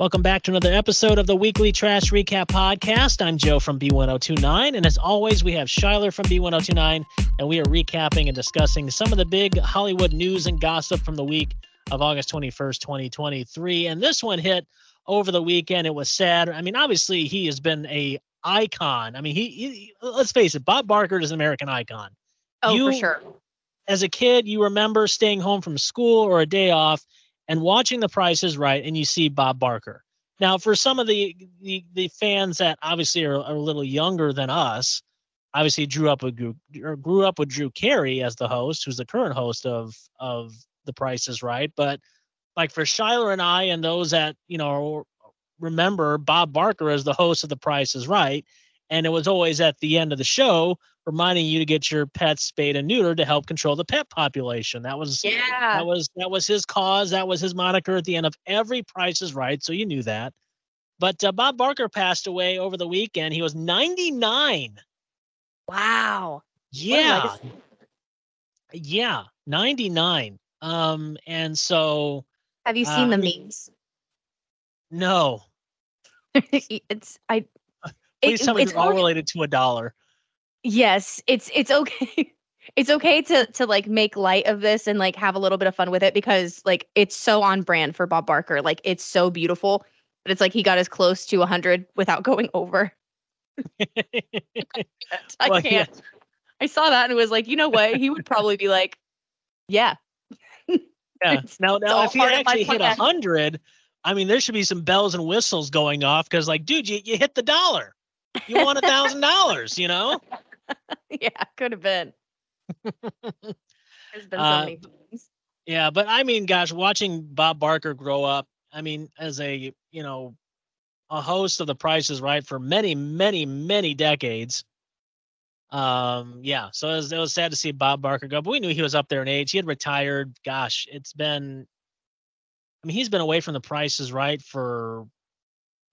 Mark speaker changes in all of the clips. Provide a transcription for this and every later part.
Speaker 1: Welcome back to another episode of the Weekly Trash Recap Podcast. I'm Joe from B1029, and as always, we have Shyler from B1029, and we are recapping and discussing some of the big Hollywood news and gossip from the week of August 21st, 2023. And this one hit over the weekend. It was sad. I mean, obviously, he has been a icon. I mean, he, he let's face it, Bob Barker is an American icon.
Speaker 2: Oh,
Speaker 1: You-
Speaker 2: for sure.
Speaker 1: As a kid, you remember staying home from school or a day off and watching The Price is Right, and you see Bob Barker. Now, for some of the the, the fans that obviously are, are a little younger than us, obviously grew up with Drew, or grew up with Drew Carey as the host, who's the current host of of The Price is Right. But like for Shyler and I, and those that you know remember Bob Barker as the host of The Price is Right, and it was always at the end of the show reminding you to get your pets spayed and neutered to help control the pet population. That was
Speaker 2: Yeah.
Speaker 1: that was that was his cause. That was his moniker at the end of every Price is Right. So you knew that. But uh, Bob Barker passed away over the weekend. He was 99.
Speaker 2: Wow.
Speaker 1: Yeah, yeah, 99. Um, and so
Speaker 2: Have you
Speaker 1: Uh,
Speaker 2: seen
Speaker 1: I
Speaker 2: the memes?
Speaker 1: no,
Speaker 2: it's I.
Speaker 1: please
Speaker 2: it-
Speaker 1: tell me
Speaker 2: it's
Speaker 1: they're all related to a dollar.
Speaker 2: Yes, it's it's okay. It's okay to to like make light of this and like have a little bit of fun with it because like it's so on brand for Bob Barker. Like it's so beautiful, but it's like he got as close to 100 without going over. I
Speaker 1: Well, yeah.
Speaker 2: can't. I saw that and was like, you know what? He would probably be like, yeah.
Speaker 1: Yeah. Now, now if he
Speaker 2: part of my
Speaker 1: actually hit a hundred, I mean, there should be some bells and whistles going off because, like, dude, you, you hit the dollar. You won a thousand dollars. You know.
Speaker 2: yeah, could have been. There's been so
Speaker 1: Uh,
Speaker 2: many times.
Speaker 1: Yeah, but I mean, gosh, watching Bob Barker grow up, I mean, as a you know, a host of The Price is Right for many, many, many decades. Um, yeah, so it was, it was sad to see Bob Barker go, but we knew he was up there in age. He had retired. Gosh, it's been, I mean, he's been away from The Price is Right for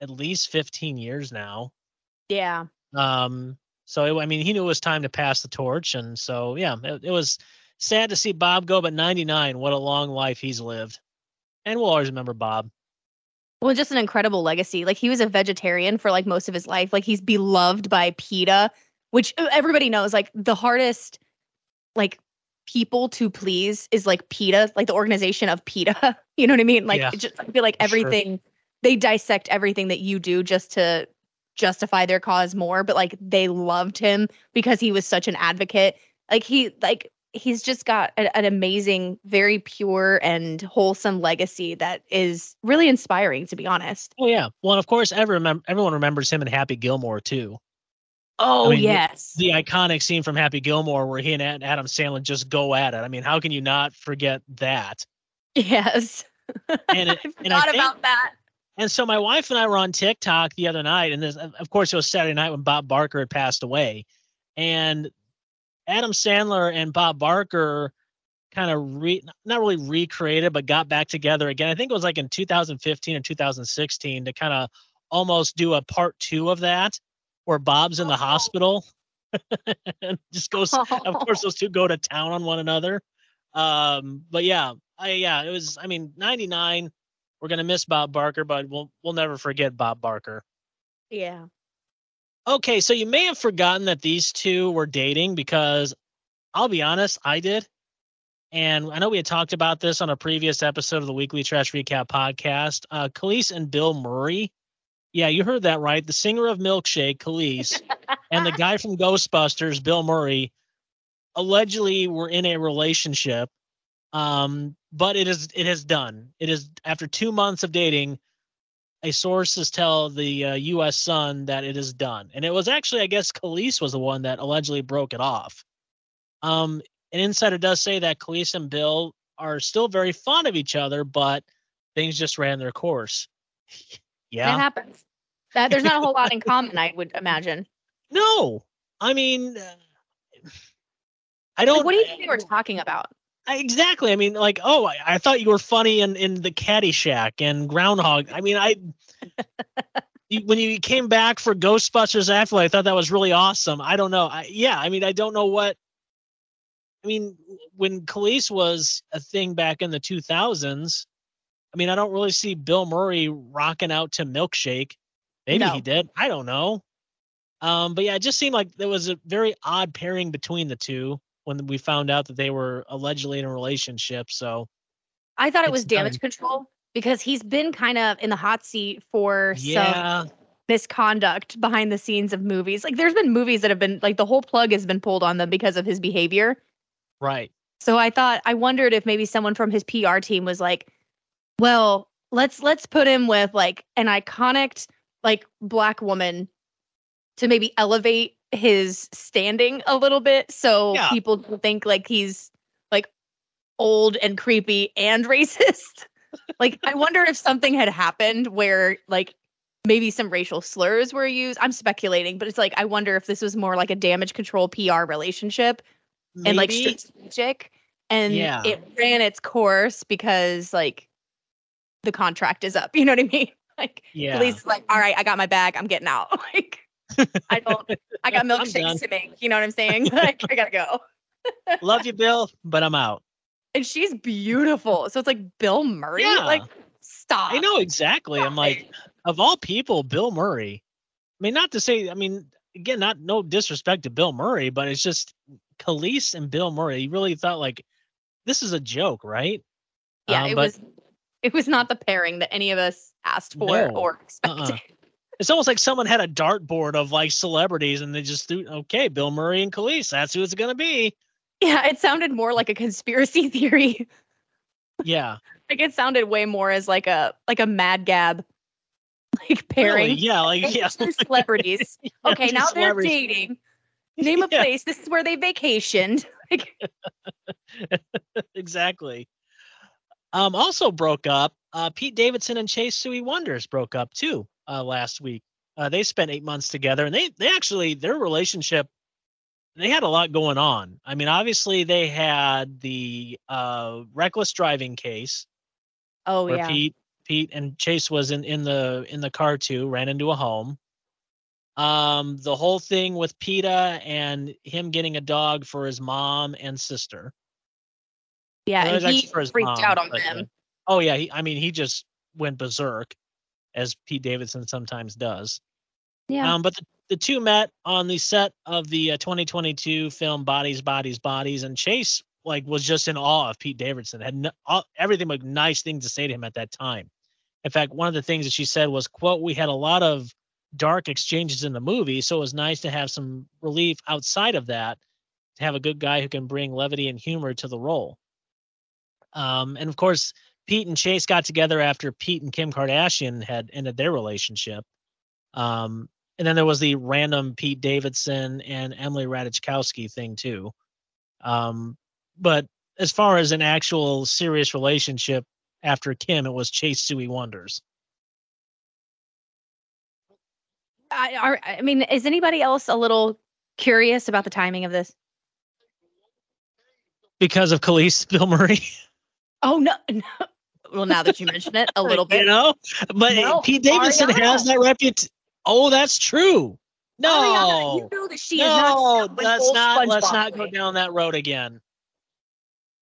Speaker 1: at least 15 years now.
Speaker 2: Yeah.
Speaker 1: Um, so I mean, he knew it was time to pass the torch, and so yeah, it, it was sad to see Bob go. But 99, what a long life he's lived, and we'll always remember Bob.
Speaker 2: Well, just an incredible legacy. Like he was a vegetarian for like most of his life. Like he's beloved by PETA, which uh, everybody knows. Like the hardest, like people to please is like PETA, like the organization of PETA. you know what I mean? Like
Speaker 1: Yeah,
Speaker 2: just I feel like
Speaker 1: for sure.
Speaker 2: everything they dissect everything that you do just to justify their cause more. But like they loved him because he was such an advocate. Like he like he's just got a- an amazing, very pure and wholesome legacy that is really inspiring, to be honest.
Speaker 1: Oh yeah, well, and of course, every remem- everyone remembers him in Happy Gilmore too.
Speaker 2: Oh
Speaker 1: mean,
Speaker 2: yes,
Speaker 1: The iconic scene from Happy Gilmore where he and Adam Sandler just go at it. I mean, how can you not forget that?
Speaker 2: yes.
Speaker 1: And it,
Speaker 2: I
Speaker 1: and I think-
Speaker 2: about that.
Speaker 1: And so my wife and I were on TikTok the other night, and this, of course, it was Saturday night when Bob Barker had passed away, and Adam Sandler and Bob Barker kind of re not really recreated, but got back together again. I think it was like in 2015 or 2016 to kind of almost do a part two of that, where Bob's in the
Speaker 2: Oh.
Speaker 1: hospital, and just goes. Of course, those two go to town on one another. Um, but yeah, I yeah, it was. I mean, 99. We're gonna miss Bob Barker, but we'll we'll never forget Bob Barker.
Speaker 2: Yeah.
Speaker 1: Okay, so you may have forgotten that these two were dating because I'll be honest, I did. And I know we had talked about this on a previous episode of the Weekly Trash Recap podcast. Uh, Kelis and Bill Murray. Yeah, you heard that right. The singer of Milkshake, Kelis, and the guy from Ghostbusters, Bill Murray, allegedly were in a relationship. Um, but it is it has done. It is after two months of dating, a sources tell the uh, U.S. Sun that it is done, and it was actually, I guess, Kelis was the one that allegedly broke it off. Um, an insider does say that Kelis and Bill are still very fond of each other, but things just ran their course. Yeah, that
Speaker 2: happens. That there's not a whole lot in common, I would imagine.
Speaker 1: no, I mean, uh, I don't.
Speaker 2: Like, what do you think they were talking about?
Speaker 1: Exactly. I mean, like, oh, I, I thought you were funny in in the Caddyshack and Groundhog. I mean, I you, when you came back for Ghostbusters Afterlife, I thought that was really awesome. I don't know. I, yeah, I mean, I don't know what. I mean, when Kelis was a thing back in the 2000s, I mean, I don't really see Bill Murray rocking out to Milkshake. Maybe
Speaker 2: No.
Speaker 1: he did. I don't know. Um, but yeah, it just seemed like there was a very odd pairing between the two when we found out that they were allegedly in a relationship. So
Speaker 2: I thought it was damage
Speaker 1: done.
Speaker 2: control because he's been kind of in the hot seat for some misconduct behind the scenes of movies. Like there's been movies that have been like the whole plug has been pulled on them because of his behavior.
Speaker 1: right.
Speaker 2: So I thought I wondered if maybe someone from his PR team was like, well, let's let's put him with like an iconic like black woman to maybe elevate his standing a little bit so
Speaker 1: Yeah.
Speaker 2: people think like he's like old and creepy and racist. like I wonder if something had happened where like maybe some racial slurs were used. I'm speculating, but it's like I wonder if this was more like a damage control PR relationship and like strategic and
Speaker 1: Yeah.
Speaker 2: it ran its course because like the contract is up you know what i mean like
Speaker 1: yeah.
Speaker 2: police like all right i got my bag i'm getting out like i don't i got milkshakes to make you know what i'm saying like i gotta go
Speaker 1: Love you, Bill, but I'm out.
Speaker 2: and she's beautiful so it's like bill murray
Speaker 1: Yeah.
Speaker 2: like stop
Speaker 1: I know exactly. I'm like, of all people, Bill Murray. I mean, not to say, I mean, again, not no disrespect to Bill Murray, but it's just Kelis and Bill Murray. You really thought like this is a joke, right?
Speaker 2: yeah
Speaker 1: Um,
Speaker 2: it
Speaker 1: but
Speaker 2: was it was not the pairing that any of us asked for
Speaker 1: No.
Speaker 2: or expected
Speaker 1: Uh-uh. It's almost like someone had a dartboard of like celebrities and they just threw, okay, Bill Murray and Kelis, that's who it's gonna be.
Speaker 2: yeah it sounded more like a conspiracy theory
Speaker 1: Yeah,
Speaker 2: like it sounded way more as like a like a mad gab like pairing
Speaker 1: really, yeah, like yeah,
Speaker 2: celebrities. Okay,
Speaker 1: two
Speaker 2: now they're dating. Name a
Speaker 1: Yeah.
Speaker 2: place. This is where they vacationed. Like,
Speaker 1: exactly. Um, also broke up. Uh, Pete Davidson and Chase Sui Wonders broke up too uh, last week. Uh, they spent eight months together, and they they actually their relationship. They had a lot going on. I mean, obviously they had the uh, reckless driving case
Speaker 2: oh
Speaker 1: where
Speaker 2: yeah.
Speaker 1: Pete Pete and Chase was in in the in the car too, ran into a home. Um, the whole thing with PETA and him getting a dog for his mom and sister.
Speaker 2: Yeah,
Speaker 1: Well,
Speaker 2: and he freaked
Speaker 1: mom,
Speaker 2: out on
Speaker 1: but, uh,
Speaker 2: them.
Speaker 1: Oh yeah, he, I mean he just went berserk, as Pete Davidson sometimes does.
Speaker 2: Yeah.
Speaker 1: Um, but the, the two met on the set of the uh, 2022 film Bodies, Bodies, Bodies, and Chase like was just in awe of Pete Davidson. Had no, all, everything but nice things to say to him at that time. In fact, one of the things that she said was, "quote We had a lot of dark exchanges in the movie, so it was nice to have some relief outside of that, to have a good guy who can bring levity and humor to the role." Um, and of course, Pete and Chase got together after Pete and Kim Kardashian had ended their relationship. Um, and then there was the random Pete Davidson and Emily Ratajkowski thing too. Um, but as far as an actual serious relationship after Kim, it was Chase Sui Wonders.
Speaker 2: I, are, I mean, is anybody else a little curious about the timing of this?
Speaker 1: Because of Kelis Bill Murray,
Speaker 2: Oh no, no. Well, now that you mention it, a little bit.
Speaker 1: you know. But
Speaker 2: No,
Speaker 1: Pete Davidson has that reputation. Oh, that's true. No,
Speaker 2: Ariana, you know that she is not
Speaker 1: no, let's not let's not go down that road again.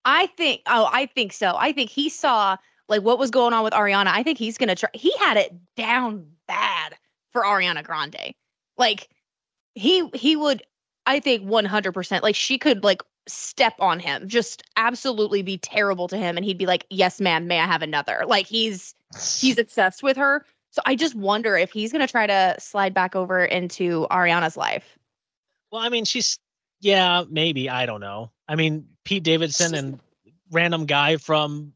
Speaker 2: I think. Oh, I think so. I think he saw like what was going on with Ariana. I think he's gonna try. He had it down bad for Ariana Grande. Like he he would. I think one hundred percent. Like she could like step on him, just absolutely be terrible to him, and he'd be like, "Yes, ma'am. May I have another?" Like he's he's obsessed with her. So I just wonder if he's gonna try to slide back over into Ariana's life.
Speaker 1: Well, I mean, she's yeah, maybe I don't know. I mean, Pete Davidson and random guy from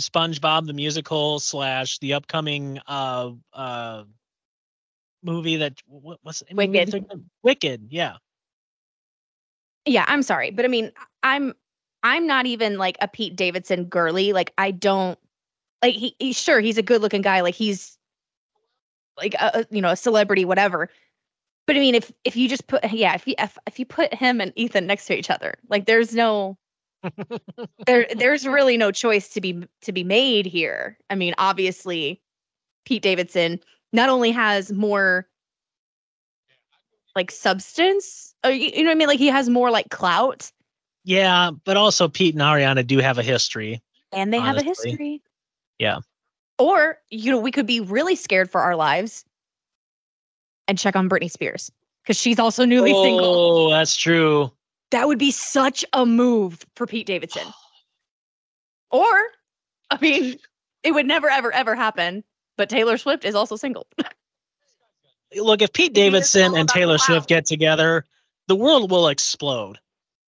Speaker 1: SpongeBob the musical slash the upcoming uh uh movie that what, what's
Speaker 2: Wicked.
Speaker 1: Wicked, yeah.
Speaker 2: Yeah, I'm sorry, but I mean, I'm I'm not even like a Pete Davidson girly. Like I don't like he, he sure he's a good looking guy. Like he's like a, you know a celebrity, whatever. But I mean, if if you just put yeah, if you if, if you put him and Ethan next to each other, like there's no there there's really no choice to be to be made here. I mean, obviously, Pete Davidson not only has more like substance, or you you know what I mean, like he has more like clout,
Speaker 1: Yeah, but also Pete and Ariana do have a history.
Speaker 2: and they have a history.
Speaker 1: Yeah.
Speaker 2: Or, you know, we could be really scared for our lives and check on Britney Spears because she's also newly
Speaker 1: oh,
Speaker 2: single.
Speaker 1: Oh, that's true.
Speaker 2: That would be such a move for Pete Davidson. or, I mean, it would never, ever, ever happen. But Taylor Swift is also single.
Speaker 1: Look, if Pete Davidson and Taylor Swift get together, the world will explode.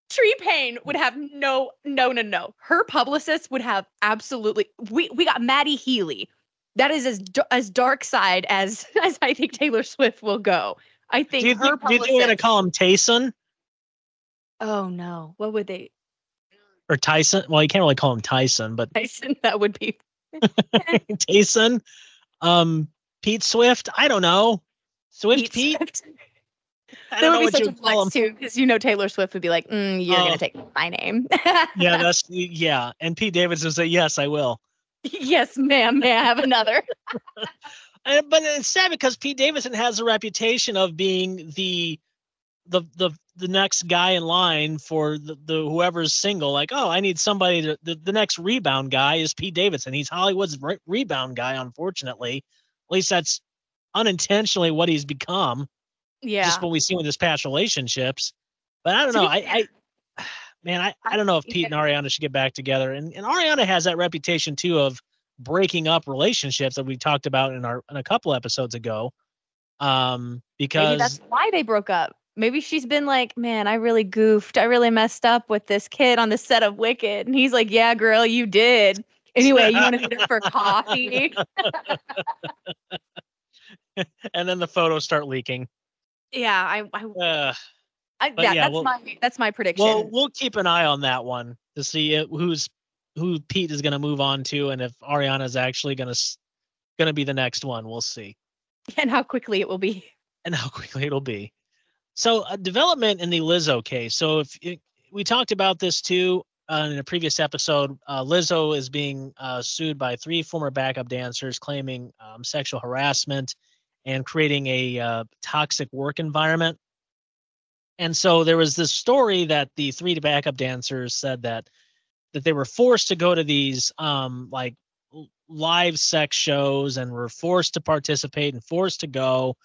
Speaker 2: Tree Paine would have no, no, no, no. Her publicist would have absolutely. We we got Matty Healy. That is as as dark side as as I think Taylor Swift will go. I think.
Speaker 1: Do you think, do you think we're gonna call him Tayson?
Speaker 2: Oh no! What would they?
Speaker 1: Or Tyson? Well, you can't really call him Tyson, but
Speaker 2: Tyson. That would be.
Speaker 1: Tayson. Um, Pete Swift. I don't know. Swift Pete. Pete?
Speaker 2: I that would be such a flex too, because you know Taylor Swift would be like, mm, "You're gonna oh. take my name."
Speaker 1: yeah, that's yeah, and Pete Davidson would say, "Yes, I will."
Speaker 2: Yes, ma'am. May I have another?
Speaker 1: and, but it's sad because Pete Davidson has a reputation of being the the the the next guy in line for the, the whoever's single. Like, oh, I need somebody to the, the next rebound guy is Pete Davidson. He's Hollywood's re- rebound guy, unfortunately. At least that's unintentionally what he's become.
Speaker 2: Yeah.
Speaker 1: Just what we see with his past relationships. But I don't know. I, I man, I, I don't know if Pete and Ariana should get back together. And and Ariana has that reputation too of breaking up relationships that we talked about in our in a couple episodes ago. Um, because
Speaker 2: Maybe that's why they broke up. Maybe she's been like, man, I really goofed. I really messed up with this kid on the set of Wicked. And he's like, yeah, girl, you did. Anyway, you want to meet up for coffee?
Speaker 1: and then the photos start leaking.
Speaker 2: Yeah, I, I, uh, I yeah, yeah, that's we'll, my that's my prediction.
Speaker 1: Well, we'll keep an eye on that one to see who's who Pete is going to move on to, and if Ariana is actually going to going to be the next one. We'll see.
Speaker 2: And how quickly it will be.
Speaker 1: And how quickly it'll be. So, a development in the Lizzo case. So, if it, we talked about this too uh, in a previous episode, uh, Lizzo is being uh, sued by three former backup dancers claiming um, sexual harassment and creating a uh, toxic work environment. And so there was this story that the three backup dancers said that that they were forced to go to these um, like live sex shows and were forced to participate and forced to go.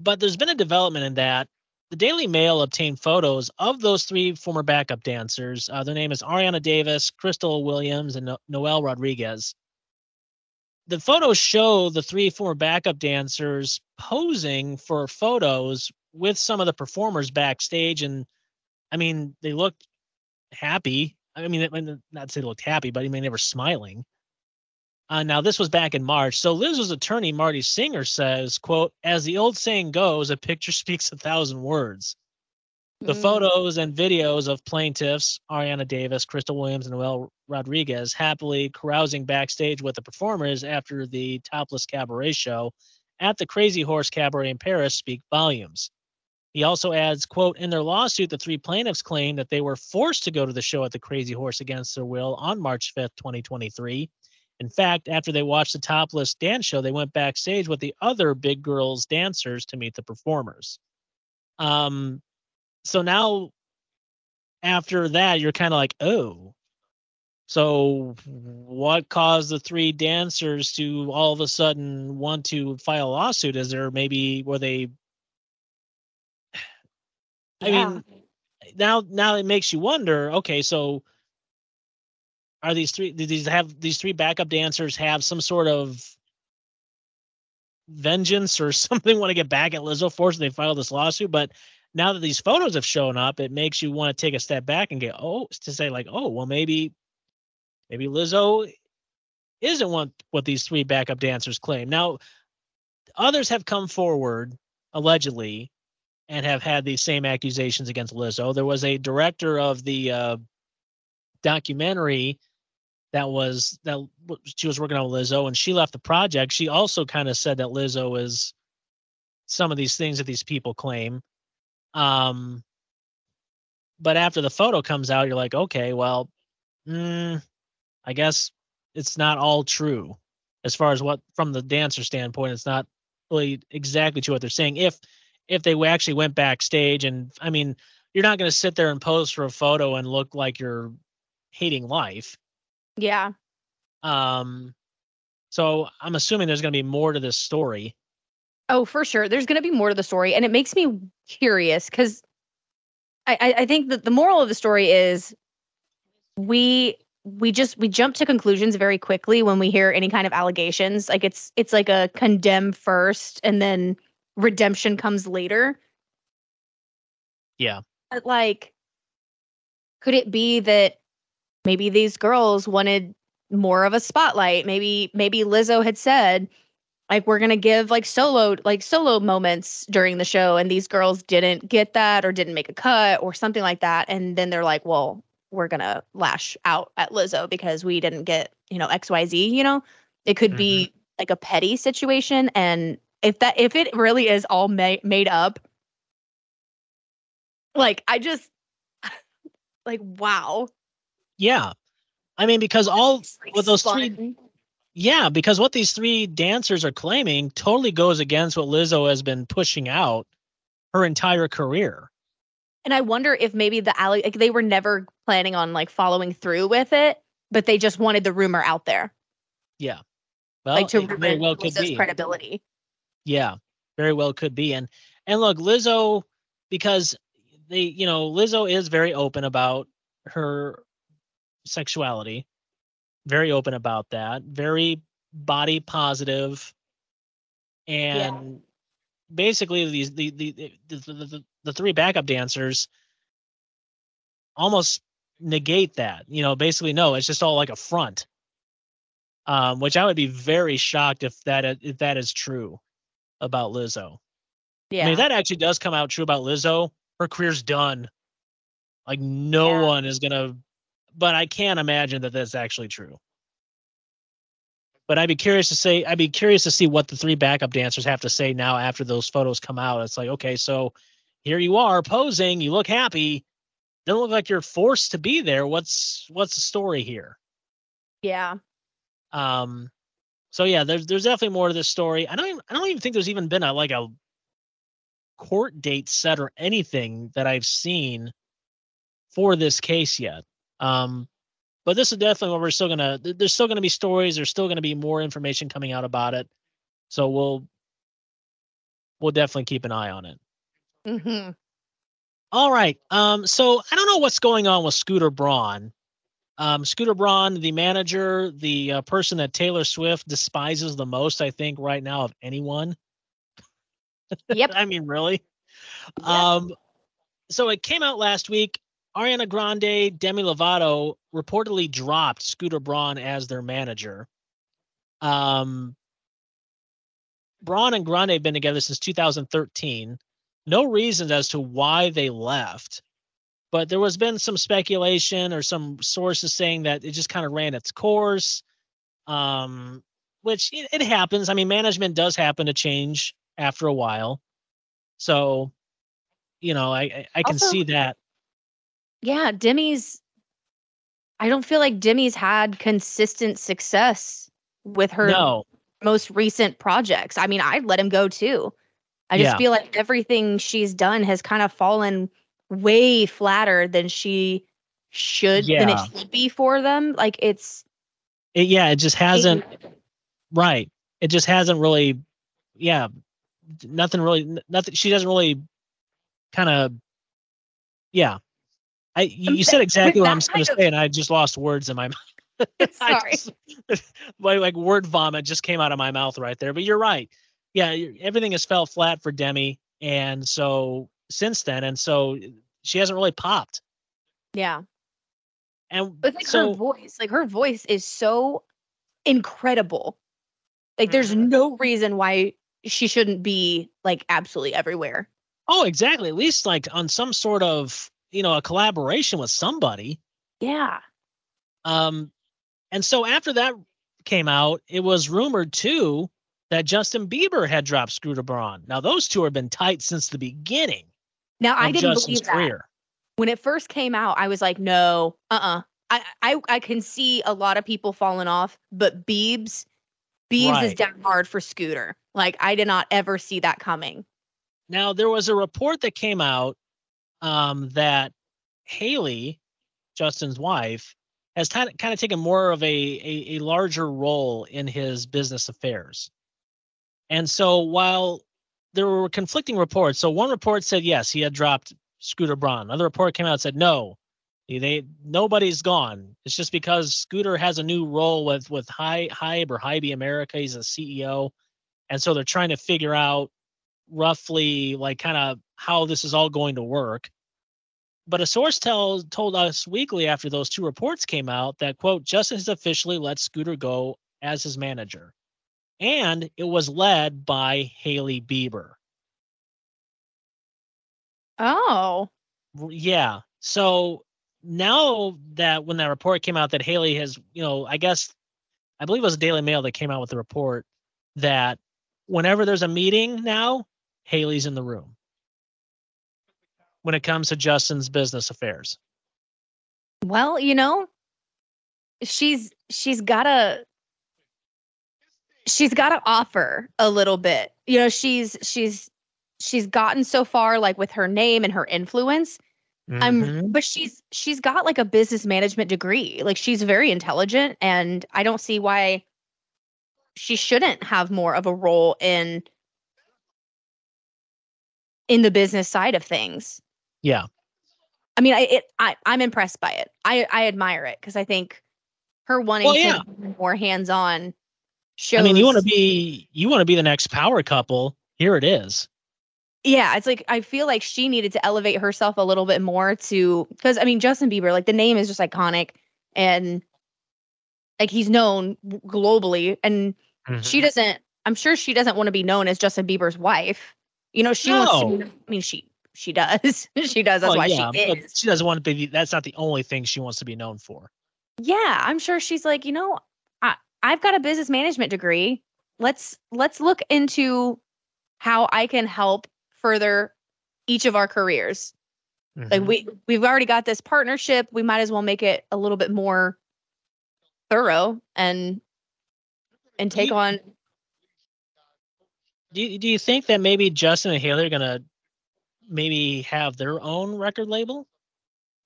Speaker 1: But there's been a development in that. The Daily Mail obtained photos of those three former backup dancers. Uh, their name is Arianna Davis, Crystal Williams, and no- Noelle Rodriguez the photos show the three former backup dancers posing for photos with some of the performers backstage. And i mean they looked happy. I mean not say they looked happy but i mean they were smiling. Uh, now this was back in march. So liz's attorney marty singer says quote as the old saying goes a picture speaks a thousand words the mm. photos and videos of plaintiffs Arianna Davis, Crystal Williams, and Noelle Rodriguez happily carousing backstage with the performers after the topless cabaret show at the Crazy Horse Cabaret in Paris speak volumes. He also adds, quote, in their lawsuit, the three plaintiffs claim that they were forced to go to the show at the Crazy Horse against their will on March 5th, 2023. In fact, after they watched the topless dance show, they went backstage with the other big girls dancers to meet the performers. Um, so now after that you're kind of like oh. So what caused the three dancers to all of a sudden want to file a lawsuit? Is there maybe were they i yeah. mean now now it makes you wonder okay so are these three do these have these three backup dancers have some sort of vengeance or something want to get back at Lizzo force so they filed this lawsuit? But now that these photos have shown up, it makes you want to take a step back and get oh to say like, oh well maybe maybe Lizzo isn't what what these three backup dancers claim. Now others have come forward allegedly and have had these same accusations against Lizzo. There was a director of the uh, documentary that was that she was working on Lizzo and she left the project. She also kind of said that Lizzo is some of these things that these people claim. Um, but after the photo comes out, you're like, okay, well, mm, I guess it's not all true as far as what from the dancer standpoint. It's not really exactly true what they're saying. If if they actually went backstage, and I mean, you're not going to sit there and pose for a photo and look like you're hating life.
Speaker 2: Yeah.
Speaker 1: Um, So I'm assuming there's going to be more to this story.
Speaker 2: Oh, for sure. There's going to be more to the story, and it makes me curious because I, I, I think that the moral of the story is we we just we jump to conclusions very quickly when we hear any kind of allegations. Like it's it's like a condemn first, and then redemption comes later.
Speaker 1: Yeah.
Speaker 2: But like, could it be that maybe these girls wanted more of a spotlight? Maybe maybe Lizzo had said like we're gonna give like solo like solo moments during the show and these girls didn't get that or didn't make a cut or something like that and then they're like well we're gonna lash out at lizzo because we didn't get you know xyz you know it could be
Speaker 1: Mm-hmm.
Speaker 2: like a petty situation and if that if it really is all ma- made up like i just like wow
Speaker 1: Yeah. I mean, because all with those three. Yeah, because what these three dancers are claiming totally goes against what Lizzo has been pushing out her entire career.
Speaker 2: And I wonder if maybe the alley like they were never planning on like following through with it, but they just wanted the rumor out there,
Speaker 1: Yeah. Well,
Speaker 2: like to ruin
Speaker 1: well could
Speaker 2: Lizzo's
Speaker 1: be.
Speaker 2: credibility.
Speaker 1: Yeah, very well could be. And and look, Lizzo, because they, you know, Lizzo is very open about her sexuality, very open about that, very body positive, and basically these the the the, the, the three backup dancers almost negate that. You know, basically, no, it's just all like a front. Um, which I would be very shocked if that if that is true about Lizzo.
Speaker 2: Yeah.
Speaker 1: I mean, if that actually does come out true about Lizzo, her career's done. Like no
Speaker 2: Yeah.
Speaker 1: one is gonna. But I can't imagine that that's actually true. But I'd be curious to say, I'd be curious to see what the three backup dancers have to say now after those photos come out. It's like, okay, so here you are posing, you look happy, don't look like you're forced to be there. What's what's the story here?
Speaker 2: yeah.
Speaker 1: Um, so yeah, there's there's definitely more to this story. I don't even, I don't even think there's even been a like a court date set or anything that I've seen for this case yet. Um, but this is definitely what we're still gonna. There's still gonna be stories. There's still gonna be more information coming out about it. So we'll we'll definitely keep an eye on it.
Speaker 2: hmm
Speaker 1: All right. Um, so I don't know what's going on with Scooter Braun. Um, Scooter Braun, the manager, the uh, person that Taylor Swift despises the most, I think, right now of anyone.
Speaker 2: Yep.
Speaker 1: I mean, really.
Speaker 2: Yep.
Speaker 1: Um, so it came out last week. Ariana Grande, Demi Lovato reportedly dropped Scooter Braun as their manager. Um, Braun and Grande have been together since 2013. No reasons as to why they left, but there was been some speculation or some sources saying that it just kind of ran its course. Um, which it, it happens. I mean, management does happen to change after a while. So, you know, I I, I can
Speaker 2: Also-
Speaker 1: see that.
Speaker 2: Yeah. Demi's, I don't feel like Demi's had consistent success with her
Speaker 1: No,
Speaker 2: most recent projects. I mean, I'd let him go too. I just
Speaker 1: Yeah.
Speaker 2: feel like everything she's done has kind of fallen way flatter than she should
Speaker 1: yeah.
Speaker 2: than it should be for them. Like it's
Speaker 1: it, yeah, it just hasn't. Right. It just hasn't really. Yeah, nothing really. Nothing. She doesn't really. Kind of. Yeah. I you, said exactly what I'm going to say, and I just lost words in my mouth.
Speaker 2: Sorry.
Speaker 1: just- like, like word vomit just came out of my mouth right there. But you're right. Yeah, everything has fell flat for Demi, and so since then, and so she hasn't really popped.
Speaker 2: yeah.
Speaker 1: And
Speaker 2: But like
Speaker 1: so
Speaker 2: her voice, like her voice is so incredible. Like there's
Speaker 1: Mhm.
Speaker 2: no reason why she shouldn't be like absolutely everywhere.
Speaker 1: oh, exactly. At least like on some sort of you know a collaboration with somebody.
Speaker 2: Yeah.
Speaker 1: Um, and so after that came out, it was rumored too that Justin Bieber had dropped Scooter Braun. Now those two have been tight since the beginning
Speaker 2: Now I didn't
Speaker 1: Justin's
Speaker 2: believe that.
Speaker 1: career.
Speaker 2: when it first came out, I was like, no, uh uh I, I I can see a lot of people falling off, but Biebs is
Speaker 1: Right.
Speaker 2: down hard for Scooter. Like I did not ever see that coming.
Speaker 1: Now there was a report that came out um, that Hailey, Justin's wife, has kind of, kind of taken more of a, a a larger role in his business affairs. And so while there were conflicting reports, so one report said yes, he had dropped Scooter Braun. Another report came out and said no, they nobody's gone. It's just because Scooter has a new role with with High Hybe or Hybe America. He's a CEO, and so they're trying to figure out roughly like kind of how this is all going to work. But a source tells told us weekly after those two reports came out that quote Justin has officially let Scooter go as his manager, and it was led by Hailey Bieber.
Speaker 2: Oh,
Speaker 1: yeah. So now that when that report came out that Hailey has, you know, I guess I believe it was Daily Mail that came out with the report that whenever there's a meeting now, Hailey's in the room when it comes to Justin's business affairs.
Speaker 2: Well, you know, she's she's got to she's got to offer a little bit. You know, she's she's she's gotten so far like with her name and her influence Mm-hmm. I'm but she's she's got like a business management degree. Like she's very intelligent and I don't see why she shouldn't have more of a role in in the business side of things.
Speaker 1: Yeah.
Speaker 2: I mean, I it I I'm impressed by it. I I admire it because I think her wanting well, yeah. to be more hands-on shows I
Speaker 1: mean, you want to be you want to be the next power couple. Here it is
Speaker 2: yeah, it's like I feel like she needed to elevate herself a little bit more to because I mean Justin Bieber, like the name is just iconic and like he's known globally and mm-hmm. she doesn't I'm sure she doesn't want to be known as Justin Bieber's wife. You know, she no. wants to be, I mean she she does. she does. That's well, why yeah, she is.
Speaker 1: She doesn't want to be that's not the only thing she wants to be known for.
Speaker 2: Yeah, I'm sure she's like, you know, I I've got a business management degree. Let's let's look into how I can help further each of our careers. Mm-hmm. Like we we've already got this partnership, we might as well make it a little bit more thorough and and take you, on
Speaker 1: do you, do you think that maybe Justin and Hailey are going to maybe have their own record label?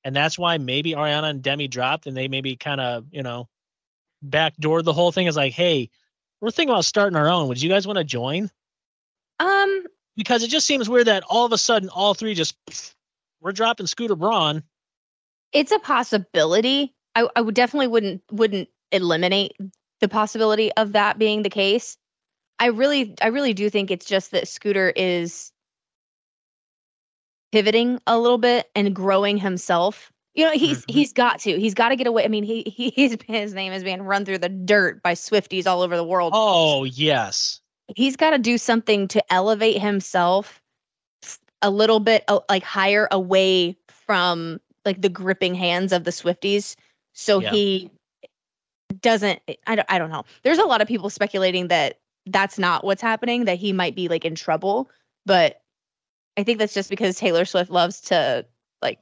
Speaker 1: And that's why maybe Ariana and Demi dropped and they maybe kind of, you know, backdoored the whole thing is like, hey, we're thinking about starting our own. Would you guys want to join?
Speaker 2: Um,
Speaker 1: because it just seems weird that all of a sudden all three just we're dropping Scooter Braun.
Speaker 2: It's a possibility. I, I would definitely wouldn't wouldn't eliminate the possibility of that being the case. I really I really do think it's just that Scooter is pivoting a little bit and growing himself. You know, he's mm-hmm. he's got to. He's got to get away. I mean, he, he his his name is being run through the dirt by Swifties all over the world.
Speaker 1: Oh, yes
Speaker 2: he's got to do something to elevate himself a little bit uh, like higher away from like the gripping hands of the Swifties. So yeah. he doesn't I don't, I don't know. There's a lot of people speculating that that's not what's happening that he might be like in trouble, but I think that's just because Taylor Swift loves to like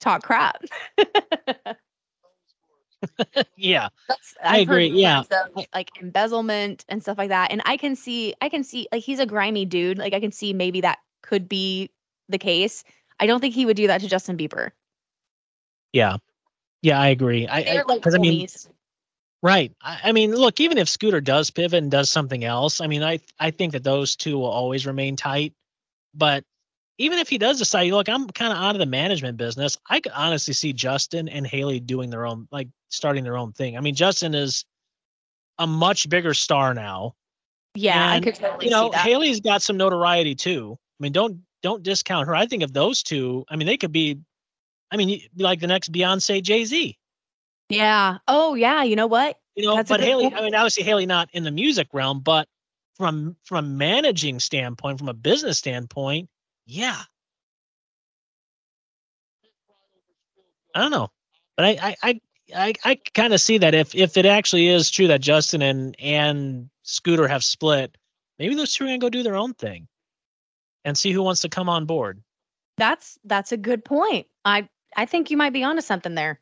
Speaker 2: talk crap.
Speaker 1: yeah, That's, I agree. Yeah,
Speaker 2: of, like embezzlement and stuff like that. And I can see, I can see, like he's a grimy dude. Like I can see maybe that could be the case. I don't think he would do that to Justin Bieber.
Speaker 1: Yeah, yeah, I agree. I because like I mean, right. I, I mean, look, even if Scooter does pivot and does something else, I mean, I I think that those two will always remain tight. But even if he does decide, look, I'm kind of out of the management business, I could honestly see Justin and Hailey doing their own, like starting their own thing. I mean, Justin is a much bigger star now.
Speaker 2: Yeah, and, I could totally
Speaker 1: you know, Hailey's got some notoriety too. I mean, don't don't discount her. I think of those two, I mean, they could be, I mean, like the next Beyonce, Jay Z.
Speaker 2: Yeah. Oh, yeah. You know what?
Speaker 1: You know, That's but Hailey, point. I mean, obviously Hailey not in the music realm, but from from a managing standpoint, from a business standpoint, yeah. I don't know, but I I I I kind of see that if if it actually is true that Justin and and Scooter have split, maybe those two are gonna go do their own thing, and see who wants to come on board.
Speaker 2: That's that's a good point. I I think you might be onto something there.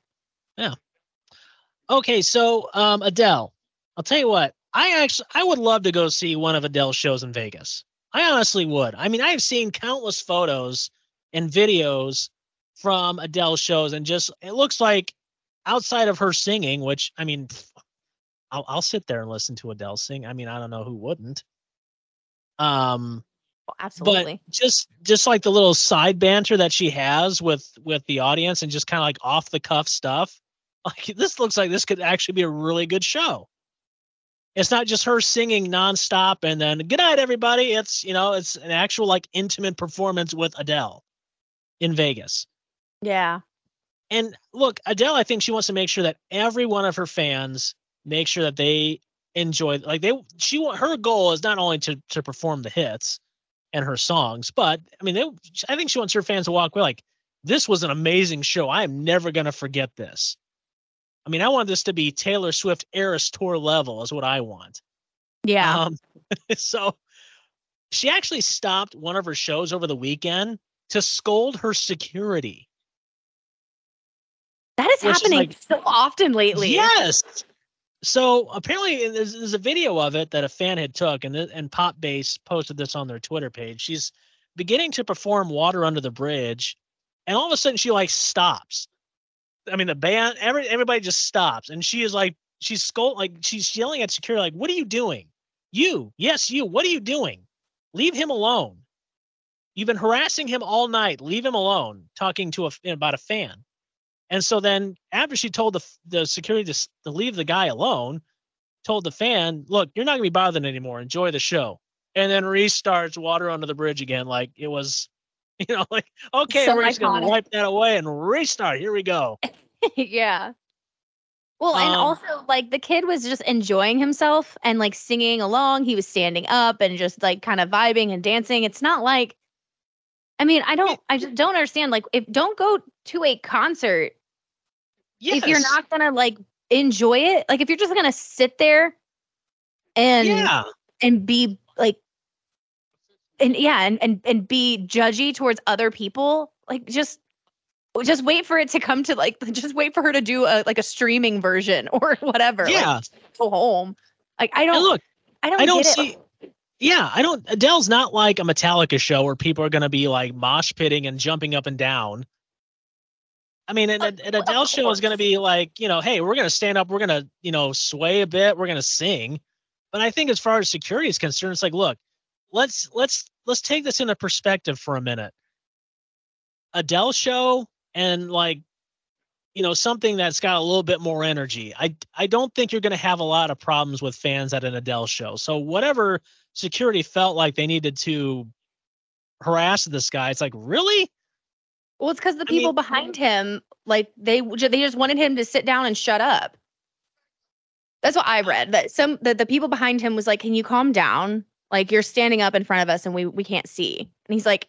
Speaker 1: Okay, so um Adele, I'll tell you what. I actually I would love to go see one of Adele's shows in Vegas. I honestly would. I mean, I have seen countless photos and videos from Adele shows, and just it looks like outside of her singing, which I mean, I'll I'll sit there and listen to Adele sing. I mean, I don't know who wouldn't. Um,
Speaker 2: Oh, absolutely.
Speaker 1: but just just like the little side banter that she has with with the audience and just kind of like off the cuff stuff like this looks like this could actually be a really good show. It's not just her singing nonstop and then good night everybody. It's you know it's an actual like intimate performance with adele in vegas.
Speaker 2: Yeah.
Speaker 1: and look adele i think she wants to make sure that every one of her fans make sure that they enjoy like they she want her goal is not only to to perform the hits and her songs but i mean they i think she wants her fans to walk away like this was an amazing show. I am never going to forget this i mean i want this to be taylor swift eras tour level is what i want
Speaker 2: Yeah.
Speaker 1: um so she actually stopped one of her shows over the weekend to scold her security
Speaker 2: that is
Speaker 1: which is
Speaker 2: happening
Speaker 1: like-
Speaker 2: so often lately.
Speaker 1: Yes. So apparently, there's, there's a video of it that a fan had took, and and Pop Base posted this on their Twitter page. She's beginning to perform "Water Under the Bridge," and all of a sudden she like stops. I mean, the band, every everybody just stops, and she is like, she's scold, like she's yelling at security, like, "What are you doing? You, yes, you. What are you doing? Leave him alone. You've been harassing him all night. Leave him alone." Talking to a about a fan. And so then after she told the the security to, to leave the guy alone, told the fan, "Look, you're not to be bothered anymore. Enjoy the show." And then restarts water under the bridge again like it was you know like okay,
Speaker 2: So
Speaker 1: we're just gonna wipe that away and restart. Here we go.
Speaker 2: yeah. Well, and
Speaker 1: Um,
Speaker 2: also like the kid was just enjoying himself and like singing along. He was standing up and just like kind of vibing and dancing. It's not like I mean, I don't I just don't understand like if don't go to a concert
Speaker 1: Yes.
Speaker 2: if you're not going to like enjoy it. Like if you're just going to sit there and
Speaker 1: yeah.
Speaker 2: and be like and yeah and, and and be judgy towards other people like just just wait for it to come to like just wait for her to do a like a streaming version or whatever like,
Speaker 1: Yeah.
Speaker 2: go home like i don't
Speaker 1: look,
Speaker 2: i don't
Speaker 1: I don't
Speaker 2: get
Speaker 1: see
Speaker 2: it
Speaker 1: Yeah, I don't. Adele's not like a Metallica show where people are going to be like mosh pitting and jumping up and down. I mean, an, an Adele show is going to be like, you know, hey, we're going to stand up, we're going to, you know, sway a bit, we're going to sing. But I think as far as security is concerned, it's like, look, let's let's let's take this into perspective for a minute. Adele show and like, you know, something that's got a little bit more energy. I I don't think you're going to have a lot of problems with fans at an Adele show. So whatever security felt like they needed to harass this guy, it's like, really?
Speaker 2: well it's because the
Speaker 1: I mean-
Speaker 2: people behind him like they they just wanted him to sit down and shut up that's what i read that some that the people behind him was like can you calm down like you're standing up in front of us and we we can't see and he's like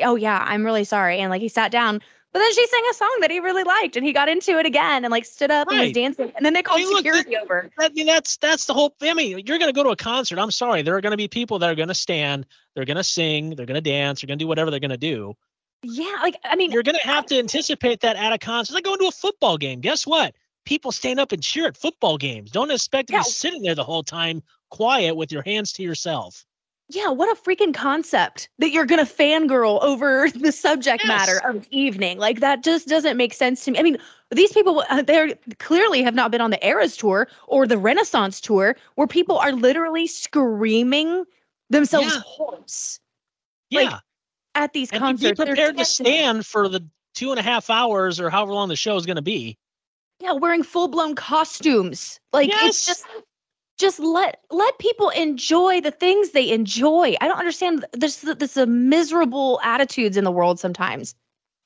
Speaker 2: oh yeah i'm really sorry and like he sat down but then she sang a song that he really liked and he got into it again and like stood up and was dancing and then they called
Speaker 1: mean, look,
Speaker 2: security over
Speaker 1: I mean, that's that's the whole. I mean, you're going to go to a concert. I'm sorry, there are going to be people that are going to stand, they're going to sing, they're going to dance, they're going to do whatever they're going to do.
Speaker 2: yeah like i mean
Speaker 1: You're going to have to anticipate that at a concert. It's like going to a football game. Guess what? People stand up and cheer at football games. Don't expect to
Speaker 2: Yeah.
Speaker 1: be sitting there the whole time, quiet with your hands to yourself.
Speaker 2: yeah what a freaking concept that you're gonna fangirl over the subject
Speaker 1: Yes.
Speaker 2: matter of evening like that just doesn't make sense to me i mean these people uh, they're clearly have not been on the eras tour or the renaissance tour where people are literally screaming themselves
Speaker 1: Yeah.
Speaker 2: hoarse
Speaker 1: Yeah,
Speaker 2: Like, at these
Speaker 1: and
Speaker 2: concerts
Speaker 1: be prepared to stand for the two and a half hours or however long the show is going to be.
Speaker 2: yeah wearing full-blown costumes like
Speaker 1: Yes.
Speaker 2: it's just just let let people enjoy the things they enjoy i don't understand there's this uh, miserable attitudes in the world sometimes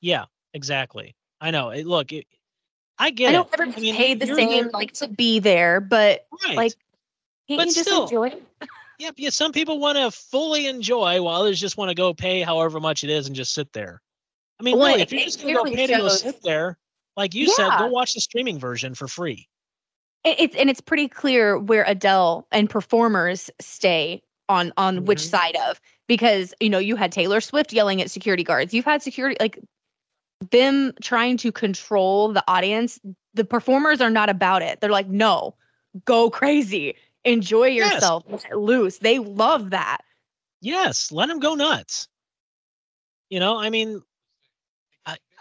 Speaker 1: Yeah, exactly. I know. It, look, it, I get
Speaker 2: i know
Speaker 1: it.
Speaker 2: everyone's
Speaker 1: I mean,
Speaker 2: paid the same like to be there but
Speaker 1: Right.
Speaker 2: like can't
Speaker 1: But
Speaker 2: you just
Speaker 1: still,
Speaker 2: enjoy it
Speaker 1: Yeah, yeah. Some people want to fully enjoy, while others just want to go pay however much it is and just sit there. I mean,
Speaker 2: Well,
Speaker 1: really, if you're just gonna go pay to go sit there, like you said, go watch the streaming version for free.
Speaker 2: It- it's and it's pretty clear where adele and performers stay on on which
Speaker 1: Mhm.
Speaker 2: side of because you know you had taylor swift yelling at security guards. You've had security like them trying to control the audience. The performers are not about it. They're like no go crazy. Enjoy yourself. Let loose. They love that.
Speaker 1: Yes, let them go nuts. You know, I mean,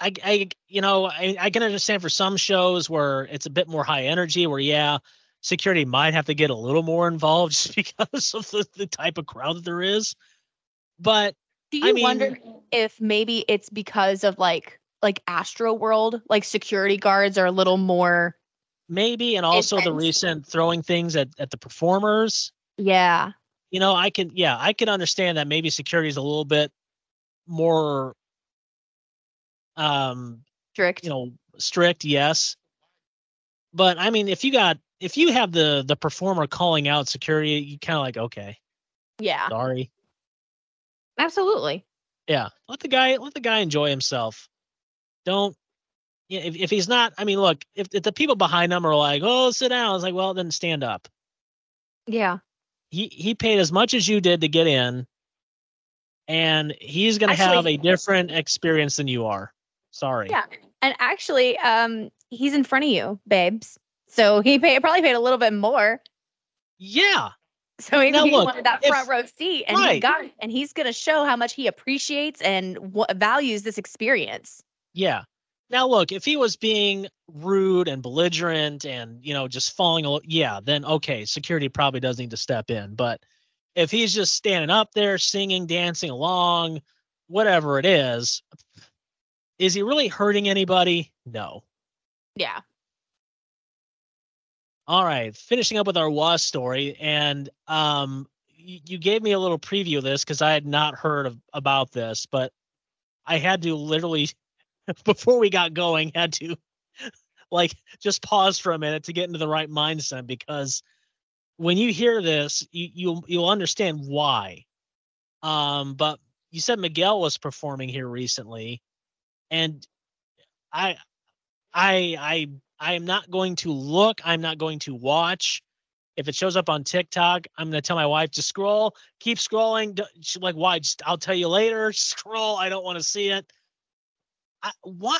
Speaker 1: I I, you know, I, I can understand for some shows where it's a bit more high energy, where yeah, security might have to get a little more involved just because of the, the type of crowd that there is. But
Speaker 2: Do you
Speaker 1: I mean-
Speaker 2: wonder if maybe it's because of like like Astro World, like security guards are a little more
Speaker 1: maybe, and also the recent throwing things at, at the performers,
Speaker 2: yeah.
Speaker 1: you know, I can, yeah, I can understand that maybe security is a little bit more, um,
Speaker 2: Strict.
Speaker 1: you know, strict, yes. But I mean, if you got, if you have the the performer calling out security, you kind of like, okay,
Speaker 2: yeah.
Speaker 1: sorry.
Speaker 2: Absolutely.
Speaker 1: Yeah, let the guy let the guy enjoy himself. Don't. Yeah, if, if he's not, I mean, look, if, if the people behind him are like, "Oh, sit down," it's like, well, then stand up.
Speaker 2: Yeah.
Speaker 1: He he paid as much as you did to get in, and he's gonna have a different experience than you are. Sorry.
Speaker 2: Yeah. And actually, um, he's in front of you, babes. So he paid probably paid a little bit more.
Speaker 1: Yeah.
Speaker 2: So maybe
Speaker 1: Now
Speaker 2: he
Speaker 1: look,
Speaker 2: wanted that
Speaker 1: if-
Speaker 2: front row seat and he got it. And he's gonna show how much he appreciates and what values this experience.
Speaker 1: Yeah. Now look, if he was being rude and belligerent and you know just falling, a- yeah, then okay, security probably does need to step in. But if he's just standing up there singing, dancing along, whatever it is, is he really hurting anybody? No.
Speaker 2: Yeah.
Speaker 1: All right, finishing up with our was story, and um, you, you gave me a little preview of this because I had not heard of, about this, but I had to literally before we got going had to like just pause for a minute to get into the right mindset because when you hear this, you you'll you'll understand why. Um, but you said Miguel was performing here recently, and I I I I am not going to look. I'm not going to watch. If it shows up on TikTok, I'm going to tell my wife to scroll. Keep scrolling. She's like, "Why? Just, I'll tell you later." Scroll. I don't want to see it. I, why?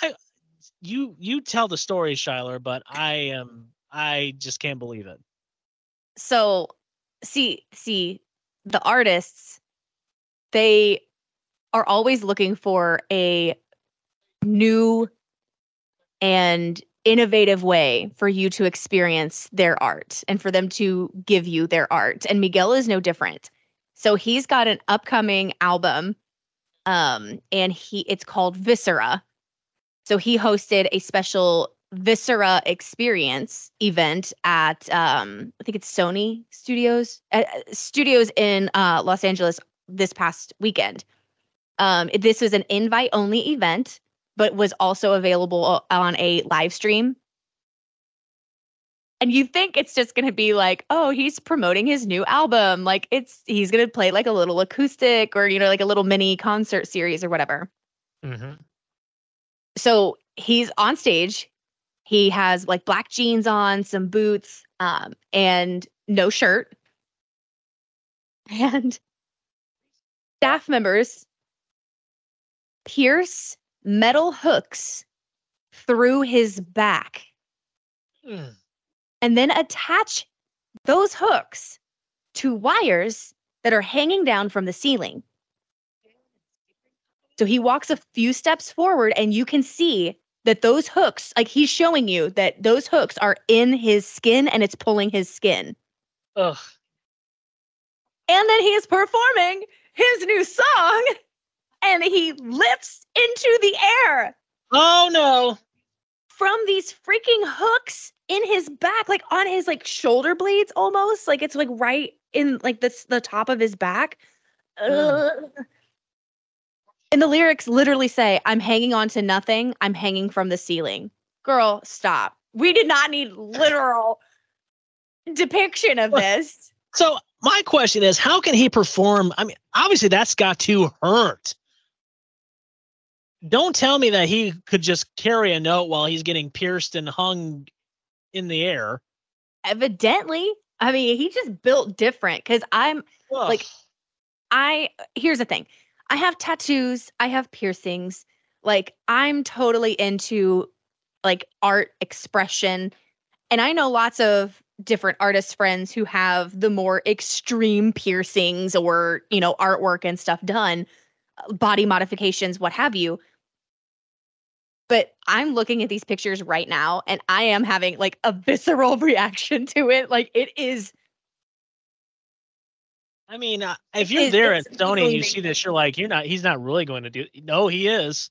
Speaker 1: You you tell the story, Shyler, but I am. I just can't believe it.
Speaker 2: So see, see, the artists, they are always looking for a new and innovative way for you to experience their art and for them to give you their art. And Miguel is no different. So he's got an upcoming album um and he it's called Viscera. So he hosted a special Viscera experience event at um I think it's Sony Studios uh, uh, studios in uh Los Angeles this past weekend. Um this was an invite only event but was also available on a live stream. And you think it's just going to be like, oh, he's promoting his new album. Like it's he's going to play like a little acoustic or you know like a little mini concert series or whatever.
Speaker 1: Mm-hmm.
Speaker 2: So he's on stage. He has like black jeans on, some boots, um, and no shirt. And staff members pierce metal hooks through his back
Speaker 1: Mm.
Speaker 2: and then attach those hooks to wires that are hanging down from the ceiling. So he walks a few steps forward, and you can see that those hooks, like he's showing you that those hooks are in his skin and it's pulling his skin.
Speaker 1: Ugh.
Speaker 2: And then he is performing his new song and he lifts into the air
Speaker 1: Oh no.
Speaker 2: from these freaking hooks in his back, like on his like shoulder blades almost. Like it's like right in like this the top of his back.
Speaker 1: Ugh.
Speaker 2: And the lyrics literally say, I'm hanging on to nothing. I'm hanging from the ceiling. Girl, stop. We did not need literal depiction of this.
Speaker 1: So my question is, how can he perform? I mean, obviously that's got to hurt. Don't tell me that he could just carry a note while he's getting pierced and hung in the air.
Speaker 2: Evidently. I mean, he just built different because I'm
Speaker 1: Ugh.
Speaker 2: Like, I here's the thing. I have tattoos, I have piercings. Like I'm totally into like art expression. And I know lots of different artist friends who have the more extreme piercings or, you know, artwork and stuff done, body modifications, what have you. But I'm looking at these pictures right now and I am having like a visceral reaction to it. Like it is
Speaker 1: I mean, uh, if you're there at Sony and you see this, you're like, you're not. He's not really going to do. No, he is.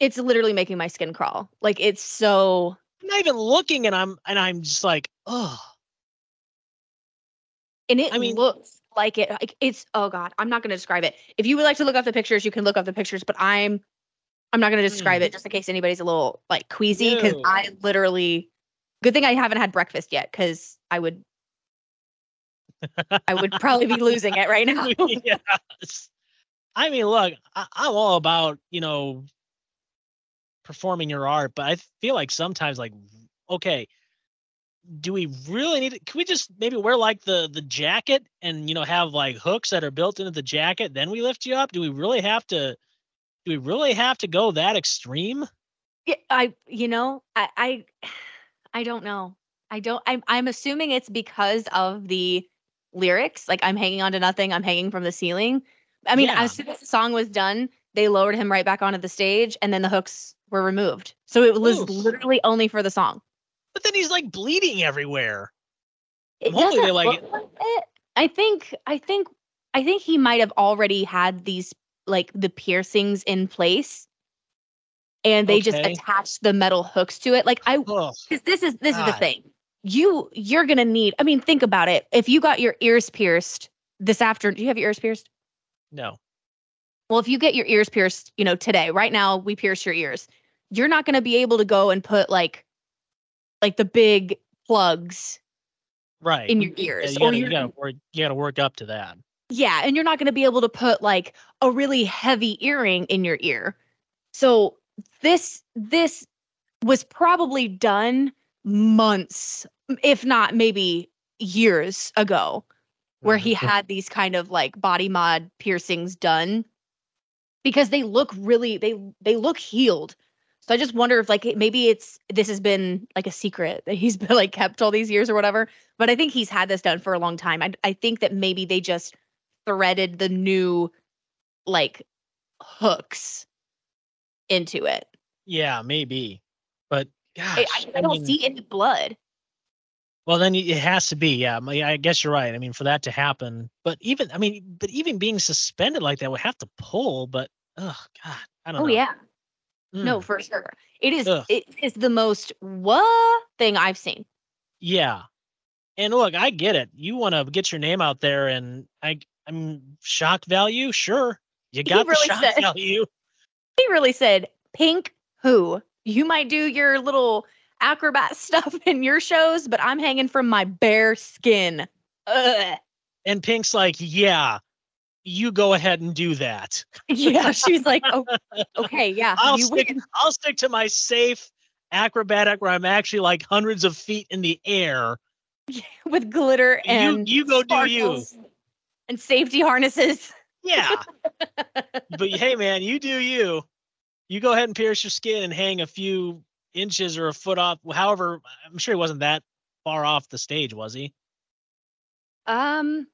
Speaker 2: it's literally making my skin crawl. Like it's so
Speaker 1: I'm not even looking, and I'm and I'm just like, oh,
Speaker 2: and it
Speaker 1: I mean-
Speaker 2: looks like it like it's oh god, I'm not going to describe it. If you would like to look up the pictures, you can look up the pictures, but I'm I'm not going to describe
Speaker 1: Hmm.
Speaker 2: it just in case anybody's a little like queasy cuz I literally good thing I haven't had breakfast yet cuz I would I would probably be losing it right now.
Speaker 1: yes. I mean, look, I, I'm all about you know performing your art, but I feel like sometimes, like, okay, do we really need? Can we just maybe wear like the the jacket and you know have like hooks that are built into the jacket? Then we lift you up. Do we really have to? Do we really have to go that extreme?
Speaker 2: Yeah, I you know, I I I don't know. I don't I'm I'm assuming it's because of the lyrics. Like I'm hanging on to nothing, I'm hanging from the ceiling. I mean,
Speaker 1: Yeah.
Speaker 2: as soon as the song was done, they lowered him right back onto the stage and then the hooks were removed. So it was
Speaker 1: Oof.
Speaker 2: literally only for the song.
Speaker 1: But then he's like bleeding everywhere.
Speaker 2: It
Speaker 1: Hopefully they like
Speaker 2: look like it. I think I think I think he might have already had these like the piercings in place and they just attach the metal hooks to it. Like I
Speaker 1: Ugh.
Speaker 2: because this is this is the thing you you're gonna need i mean think about it if you got your ears pierced this afternoon do you have your ears pierced
Speaker 1: No.
Speaker 2: well if you get your ears pierced you know today right now we pierce your ears you're not gonna be able to go and put like like the big plugs
Speaker 1: Right.
Speaker 2: in your
Speaker 1: Yeah,
Speaker 2: ears
Speaker 1: you gotta, you
Speaker 2: you're
Speaker 1: gotta work. You gotta work up to that.
Speaker 2: Yeah and you're not gonna be able to put like a really heavy earring in your ear. So this this was probably done months if not maybe years ago where he
Speaker 1: Mhm.
Speaker 2: had these kind of like body mod piercings done. Because they look really they they look healed. So i just wonder if like maybe it's this has been like a secret that he's been like kept all these years or whatever but i think he's had this done for a long time. I, I think that maybe they just threaded the new like hooks into it
Speaker 1: Yeah, maybe. But gosh,
Speaker 2: i, I, I don't
Speaker 1: mean,
Speaker 2: see any blood
Speaker 1: Well, then it has to be. Yeah, I guess you're right. I mean, for that to happen, but even I mean, but even being suspended like that would have to pull. But oh god, I don't know.
Speaker 2: oh
Speaker 1: know.
Speaker 2: yeah no
Speaker 1: Mm,
Speaker 2: for sure it is
Speaker 1: Ugh.
Speaker 2: it is the most what thing i've seen
Speaker 1: yeah. And look, I get it. You want to get your name out there, and I, I'm shock value. Sure, you got the shock
Speaker 2: said-
Speaker 1: value.
Speaker 2: he really said pink who you might do your little acrobat stuff in your shows but i'm hanging from my bare skin Ugh.
Speaker 1: And Pink's like, yeah, you go ahead and do that.
Speaker 2: yeah she's like oh okay yeah
Speaker 1: I'll stick.
Speaker 2: win.
Speaker 1: I'll stick to my safe acrobatic where I'm actually like hundreds of feet in the air.
Speaker 2: with glitter and
Speaker 1: you go do you.
Speaker 2: And safety harnesses
Speaker 1: Yeah. but hey man, you do you. You go ahead and pierce your skin and hang a few inches or a foot off. However, I'm sure he wasn't that far off the stage, was he?
Speaker 2: um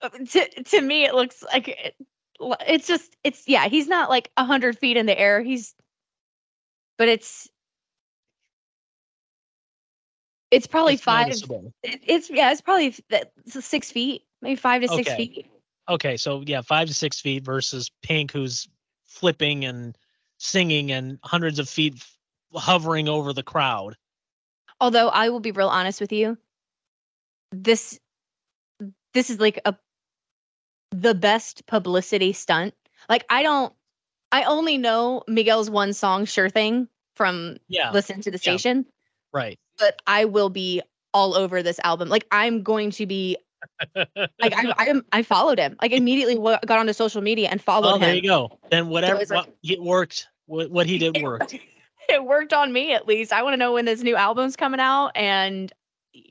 Speaker 2: uh, to, to me it looks like it, it's just it's yeah he's not like a hundred feet in the air he's but it's it's probably
Speaker 1: It's
Speaker 2: five
Speaker 1: noticeable.
Speaker 2: it's yeah it's probably six feet maybe five to six
Speaker 1: Okay.
Speaker 2: feet
Speaker 1: Okay, so yeah, five to six feet versus Pink, who's flipping and singing and hundreds of feet hovering over the crowd.
Speaker 2: although i will be real honest with you this this is like a the best publicity stunt like i don't i only know miguel's one song sure thing from
Speaker 1: Yeah,
Speaker 2: listen to the
Speaker 1: Yeah.
Speaker 2: station
Speaker 1: right.
Speaker 2: But i will be all over this album like i'm going to be like I, I am i followed him like immediately got onto social media and followed oh,
Speaker 1: well,
Speaker 2: him
Speaker 1: there you go. Then whatever
Speaker 2: it's like-
Speaker 1: what, it worked. What, what he did worked.
Speaker 2: it worked on me at least i want to know when this new album's coming out and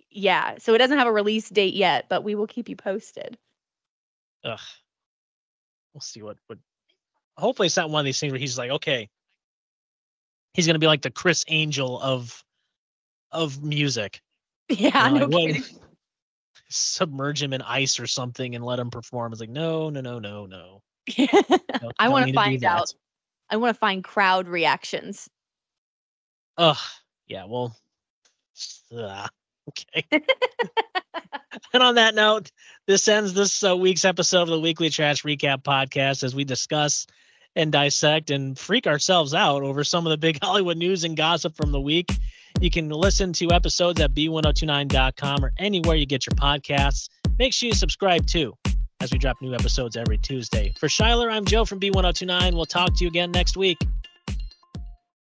Speaker 2: yeah so it doesn't have a release date yet but we will keep you posted
Speaker 1: Ugh. We'll see what what. Hopefully, it's not one of these things where he's like, okay, he's gonna be like the Criss Angel of of music.
Speaker 2: yeah
Speaker 1: You know,
Speaker 2: no
Speaker 1: like, what-
Speaker 2: kidding.
Speaker 1: submerge him in ice or something and let him perform. It's like, no, no, no, no, no. No,
Speaker 2: i want to find out I want to find crowd reactions.
Speaker 1: Ugh. Yeah. Well. Uh, okay. and on that note, this ends this uh, week's episode of the Weekly Trash Recap Podcast as we discuss and dissect and freak ourselves out over some of the big Hollywood news and gossip from the week. You can listen to episodes at b1029.com or anywhere you get your podcasts. Make sure you subscribe too as we drop new episodes every Tuesday. For Shyler, I'm Joe from B1029. We'll talk to you again next week.